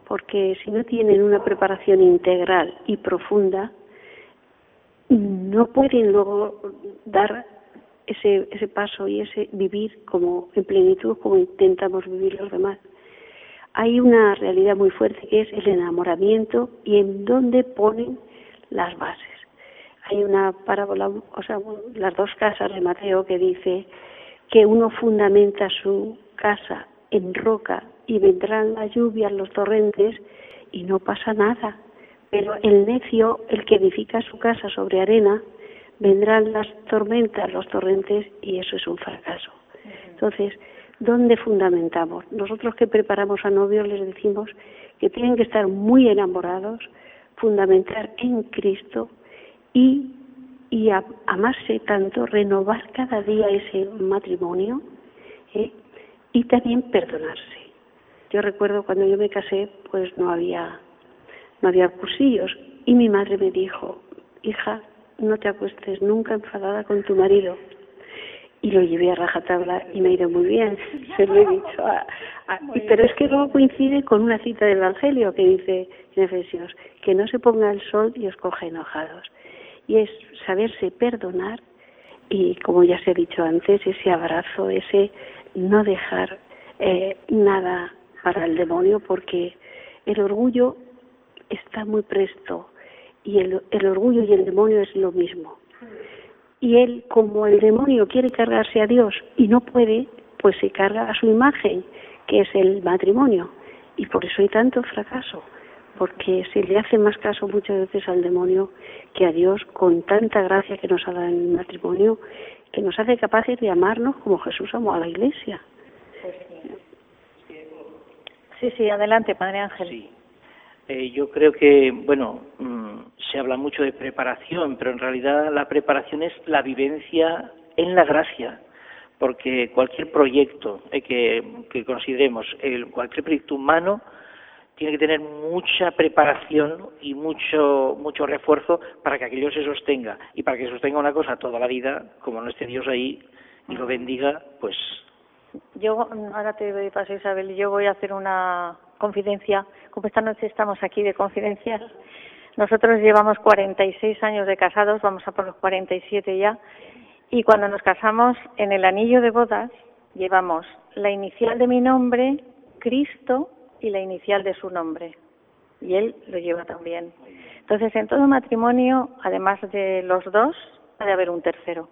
porque si no tienen una preparación integral y profunda, no pueden luego dar ese, ese paso y ese vivir como en plenitud como intentamos vivir los demás. Hay una realidad muy fuerte que es el enamoramiento y en dónde ponen las bases. Hay una parábola, o sea, las dos casas de Mateo que dice que uno fundamenta su casa en roca y vendrán las lluvias, los torrentes y no pasa nada. Pero el necio, el que edifica su casa sobre arena, vendrán las tormentas, los torrentes y eso es un fracaso. Entonces, ¿dónde fundamentamos? Nosotros que preparamos a novios les decimos que tienen que estar muy enamorados, fundamentar en Cristo y, y amarse tanto, renovar cada día ese matrimonio ¿eh? y también perdonarse. Yo recuerdo cuando yo me casé, pues no había, no había cursillos y mi madre me dijo, hija, no te acuestes nunca enfadada con tu marido. Y lo llevé a rajatabla y me ha ido muy bien, se lo he dicho. pero es que luego coincide con una cita del Evangelio que dice en Efesios, que no se ponga el sol y os coja enojados. Y es saberse perdonar y, como ya se ha dicho antes, ese abrazo, ese no dejar eh, nada para el demonio, porque el orgullo está muy presto y el, el orgullo y el demonio es lo mismo. Y él, como el demonio quiere cargarse a Dios y no puede, pues se carga a su imagen, que es el matrimonio. Y por eso hay tanto fracaso, porque se le hace más caso muchas veces al demonio que a Dios con tanta gracia que nos ha dado en el matrimonio, que nos hace capaces de amarnos como Jesús amó a la iglesia. Sí, sí, adelante, Padre Ángel. Eh, yo creo que, bueno, se habla mucho de preparación, pero en realidad la preparación es la vivencia en la gracia, porque cualquier proyecto eh, que, consideremos, cualquier proyecto humano, tiene que tener mucha preparación y mucho mucho refuerzo para que aquello se sostenga y para que sostenga una cosa toda la vida, como no esté Dios ahí y lo bendiga, pues. Yo ahora te doy paso Isabel, yo voy a hacer una confidencia, como esta noche estamos aquí de confidencias, nosotros llevamos 46 años de casados, vamos a por los 47 ya, y cuando nos casamos en el anillo de bodas llevamos la inicial de mi nombre, Cristo, y la inicial de su nombre. Y él lo lleva también. Entonces, en todo matrimonio, además de los dos, ha de haber un tercero.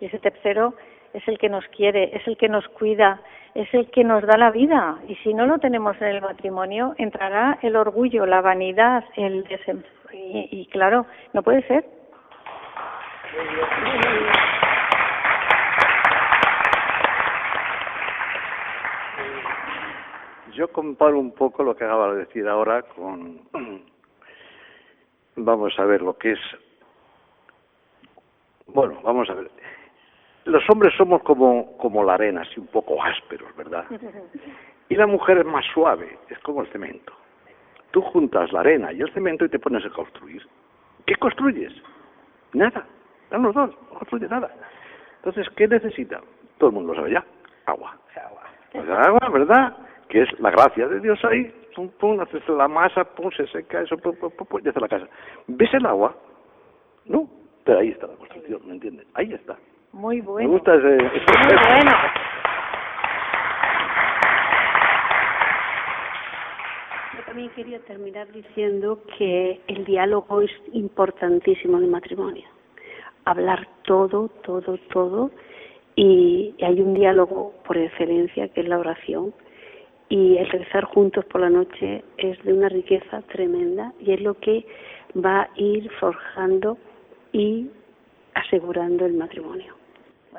Y ese tercero es el que nos quiere, es el que nos cuida, es el que nos da la vida. Y si no lo tenemos en el matrimonio, entrará el orgullo, la vanidad, el y, y claro, no puede ser. Yo comparo un poco lo que acaba de decir ahora con, vamos a ver, lo que es, bueno, vamos a ver, los hombres somos como, como la arena, así un poco ásperos, ¿verdad? Y la mujer es más suave, es como el cemento. Tú juntas la arena y el cemento y te pones a construir. ¿Qué construyes? Nada. Están los dos, no construye nada. Entonces, ¿qué necesita? Todo el mundo lo sabe ya. Agua. Pues agua, ¿verdad? Que es la gracia de Dios ahí. Pum, pum, haces la masa, pum, se seca, eso, pum, pum, pum, y hace la casa. ¿Ves el agua? No. Pero ahí está la construcción, ¿me entiendes? Ahí está. Muy bueno. Me gusta ese... Muy bueno. Yo quería terminar diciendo que el diálogo es importantísimo en el matrimonio. Hablar todo, todo, todo. Y, y hay un diálogo por excelencia que es la oración. Y el rezar juntos por la noche es de una riqueza tremenda y es lo que va a ir forjando y asegurando el matrimonio.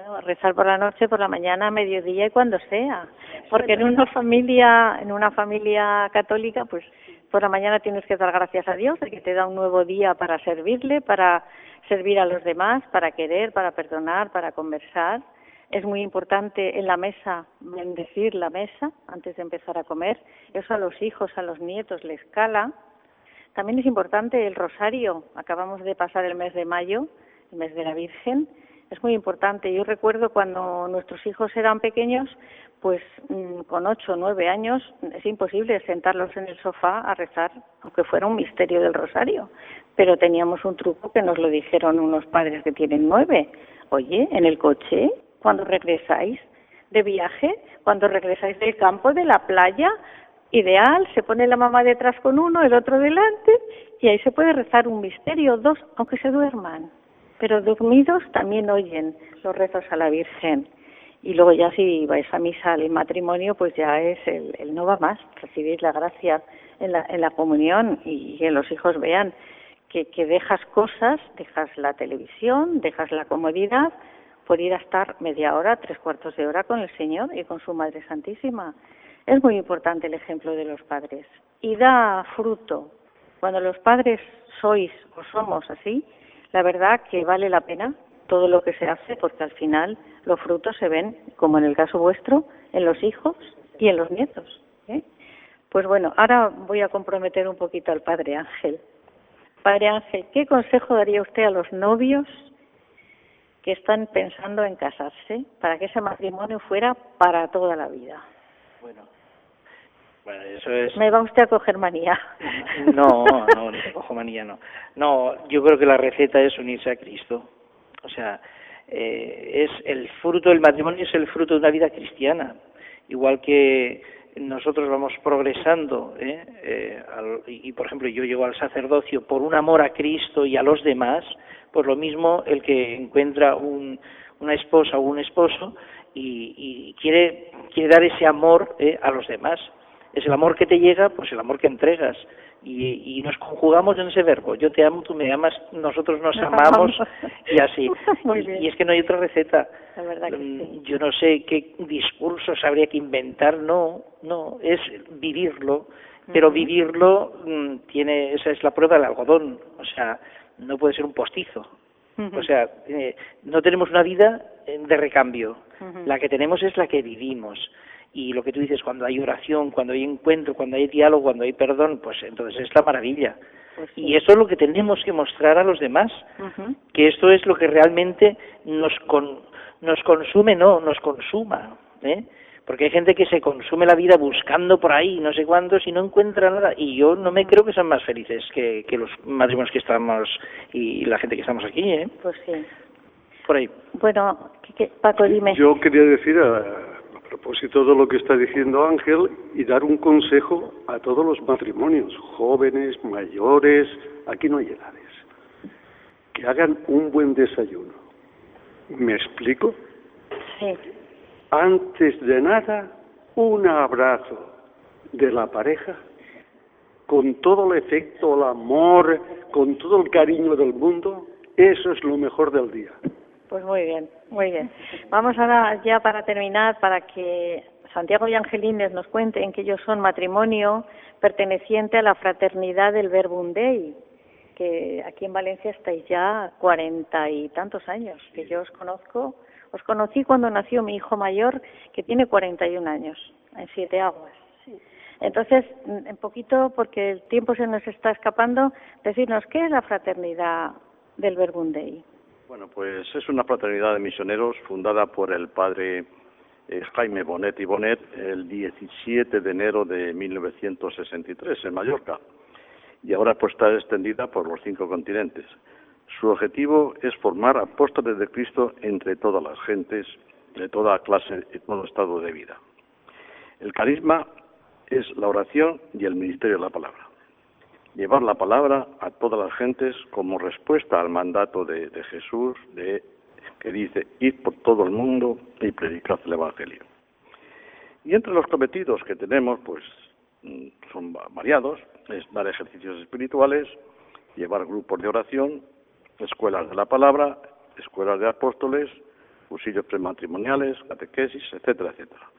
Bueno, rezar por la noche, por la mañana, mediodía y cuando sea. Porque en una familia, en una familia católica, pues por la mañana tienes que dar gracias a Dios de que te da un nuevo día para servirle, para servir a los demás, para querer, para perdonar, para conversar. Es muy importante en la mesa bendecir la mesa antes de empezar a comer. Eso a los hijos, a los nietos les cala. También es importante el rosario. Acabamos de pasar el mes de mayo, el mes de la Virgen. Es muy importante. Yo recuerdo cuando nuestros hijos eran pequeños, pues mm, con ocho o nueve años es imposible sentarlos en el sofá a rezar, aunque fuera un misterio del rosario. Pero teníamos un truco que nos lo dijeron unos padres que tienen nueve. Oye, en el coche, cuando regresáis de viaje, cuando regresáis del campo, de la playa, ideal, se pone la mamá detrás con uno, el otro delante, y ahí se puede rezar un misterio, dos, aunque se duerman. Pero dormidos también oyen los rezos a la Virgen. Y luego ya si vais a misa al matrimonio, pues ya es el, no va más, recibir la gracia en la, en la comunión y que los hijos vean que, que dejas cosas, dejas la televisión, dejas la comodidad por ir a estar media hora, tres cuartos de hora con el Señor y con su Madre Santísima. Es muy importante el ejemplo de los padres y da fruto. Cuando los padres sois o somos así, la verdad que vale la pena todo lo que se hace porque al final los frutos se ven, como en el caso vuestro, en los hijos y en los nietos. ¿eh? Pues bueno, ahora voy a comprometer un poquito al Padre Ángel. Padre Ángel, ¿qué consejo daría usted a los novios que están pensando en casarse para que ese matrimonio fuera para toda la vida? Bueno, bueno, eso es... Me va usted a coger manía. No, no, no te cojo manía, no. No, yo creo que la receta es unirse a Cristo. O sea, eh, es el fruto del matrimonio es el fruto de una vida cristiana. Igual que nosotros vamos progresando, ¿eh? Eh, al, y, y por ejemplo yo llego al sacerdocio por un amor a Cristo y a los demás, pues lo mismo el que encuentra un, una esposa o un esposo y, y quiere, quiere dar ese amor ¿eh? a los demás. Es el amor que te llega, pues el amor que entregas. Y, y nos conjugamos en ese verbo. Yo te amo, tú me amas, nosotros nos Nos amamos amamos. y así. Y- es que no hay otra receta. La verdad que Mm, sí. Yo no sé qué discursos habría que inventar, no, no, es vivirlo, pero vivirlo mm, tiene, esa es la prueba del algodón, o sea, no puede ser un postizo. O sea, eh, no tenemos una vida eh, de recambio, la que tenemos es la que vivimos. Y lo que tú dices, cuando hay oración, cuando hay encuentro, cuando hay diálogo, cuando hay perdón, pues entonces es la maravilla. Pues sí. Y eso es lo que tenemos que mostrar a los demás que esto es lo que realmente nos con, nos consume, no, nos consuma, ¿eh? Porque hay gente que se consume la vida buscando por ahí, no sé cuántos, y no encuentra nada. Y yo no me creo que sean más felices que, que los matrimonios que estamos y la gente que estamos aquí, ¿eh? Pues sí. Por ahí. Bueno, ¿qué- qué- Paco, dime. Yo quería decir, a propósito de lo que está diciendo Ángel, y dar un consejo a todos los matrimonios, jóvenes, mayores, aquí no hay edades, que hagan un buen desayuno. ¿Me explico? Sí. Antes de nada, un abrazo de la pareja, con todo el efecto, el amor, con todo el cariño del mundo, eso es lo mejor del día. Pues muy bien, muy bien. Vamos ahora ya para terminar, para que Santiago y Angelines nos cuenten que ellos son matrimonio perteneciente a la fraternidad del Verbum Dei, que aquí en Valencia estáis ya cuarenta y tantos años, que yo os conozco. Os conocí cuando nació mi hijo mayor, que tiene 41 años, en Siete Aguas. Entonces, un poquito, porque el tiempo se nos está escapando, decirnos qué es la fraternidad del Verbum Dei. Bueno, pues es una fraternidad de misioneros fundada por el padre eh, Jaime Bonet y Bonet el 17 de enero de 1963 en Mallorca y ahora pues está extendida por los cinco continentes. Su objetivo es formar apóstoles de Cristo entre todas las gentes, de toda clase y todo estado de vida. El carisma es la oración y el ministerio de la palabra. Llevar la palabra a todas las gentes como respuesta al mandato de, Jesús, de, que dice, id por todo el mundo y predicad el Evangelio. Y entre los cometidos que tenemos, pues mm, son variados, es dar ejercicios espirituales, llevar grupos de oración, escuelas de la palabra, escuelas de apóstoles, cursillos prematrimoniales, catequesis, etcétera, etcétera.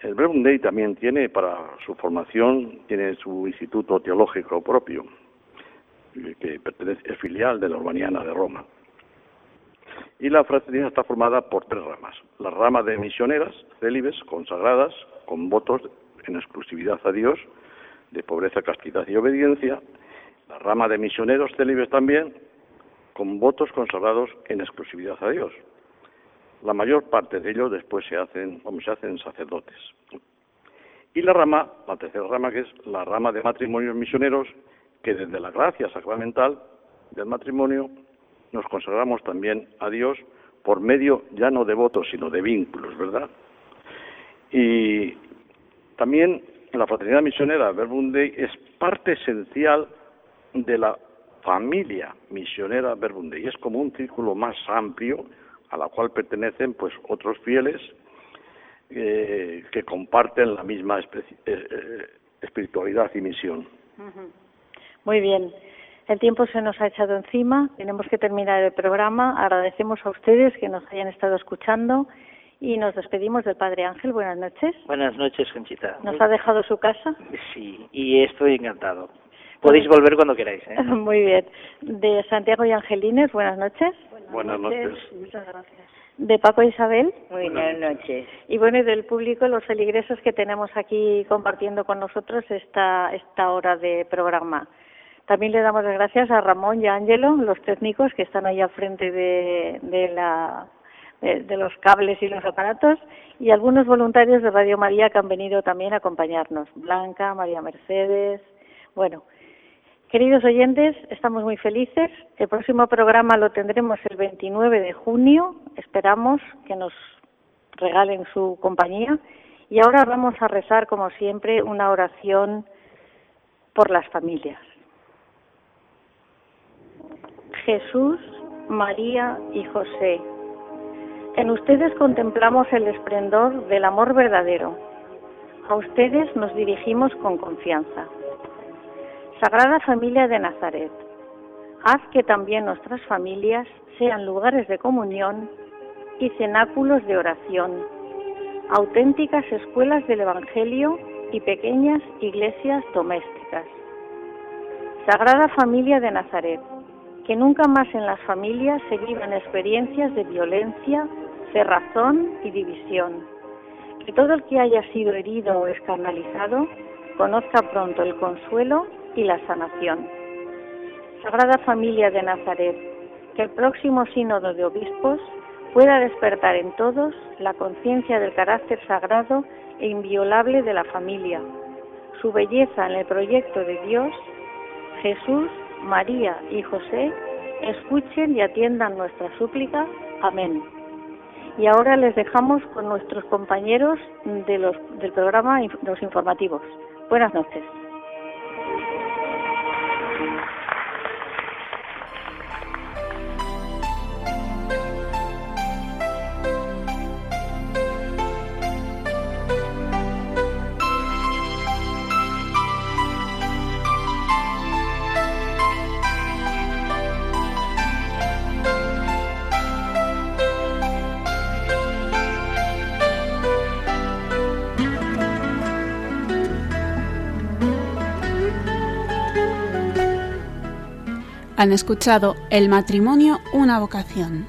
El Verbum Dei también tiene para su formación, tiene su instituto teológico propio, que pertenece, es filial de la Urbaniana de Roma. Y la fraternidad está formada por tres ramas. La rama de misioneras, célibes, consagradas, con votos en exclusividad a Dios, de pobreza, castidad y obediencia. La rama de misioneros célibes también, con votos consagrados en exclusividad a Dios. La mayor parte de ellos después se hacen, como se hacen sacerdotes. Y la rama, la tercera rama, que es la rama de matrimonios misioneros, que desde la gracia sacramental del matrimonio nos consagramos también a Dios por medio ya no de votos, sino de vínculos, ¿verdad? Y también la fraternidad misionera Verbum Dei es parte esencial de la familia misionera Verbum Dei. Es como un círculo más amplio a la cual pertenecen pues otros fieles eh, que comparten la misma eh, eh, espiritualidad y misión. Muy bien. El tiempo se nos ha echado encima, tenemos que terminar el programa. Agradecemos a ustedes que nos hayan estado escuchando y nos despedimos del Padre Ángel. Buenas noches. Buenas noches, Conchita. ¿Nos ha dejado su casa? Sí, y estoy encantado. Podéis volver cuando queráis. ¿eh? Muy bien. De Santiago y Angelines, buenas noches. Buenas, noches. Muchas gracias. De Paco e Isabel. Buenas noches. Y bueno, y del público, los feligreses que tenemos aquí compartiendo con nosotros esta, esta hora de programa. También le damos las gracias a Ramón y a Ángelo, los técnicos que están ahí al frente de, de, la, de, los cables y los aparatos, y algunos voluntarios de Radio María que han venido también a acompañarnos. Blanca, María Mercedes. Bueno, queridos oyentes, estamos muy felices. El próximo programa lo tendremos el 29 de junio. Esperamos que nos regalen su compañía. Y ahora vamos a rezar, como siempre, una oración por las familias. Jesús, María y José. En ustedes contemplamos el esplendor del amor verdadero. A ustedes nos dirigimos con confianza. Sagrada Familia de Nazaret, haz que también nuestras familias sean lugares de comunión y cenáculos de oración, auténticas escuelas del Evangelio y pequeñas iglesias domésticas. Sagrada Familia de Nazaret, que nunca más en las familias se vivan experiencias de violencia, cerrazón y división. Que todo el que haya sido herido o escarnalizado conozca pronto el consuelo y la sanación. Sagrada Familia de Nazaret, que el próximo sínodo de obispos pueda despertar en todos la conciencia del carácter sagrado e inviolable de la familia, su belleza en el proyecto de Dios, Jesús María y José escuchen y atiendan nuestra súplica. Amén. Y ahora les dejamos con nuestros compañeros de los, del programa Los Informativos. Buenas noches. Han escuchado El matrimonio, una vocación.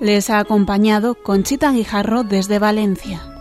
Les ha acompañado Conchita Guijarro desde Valencia.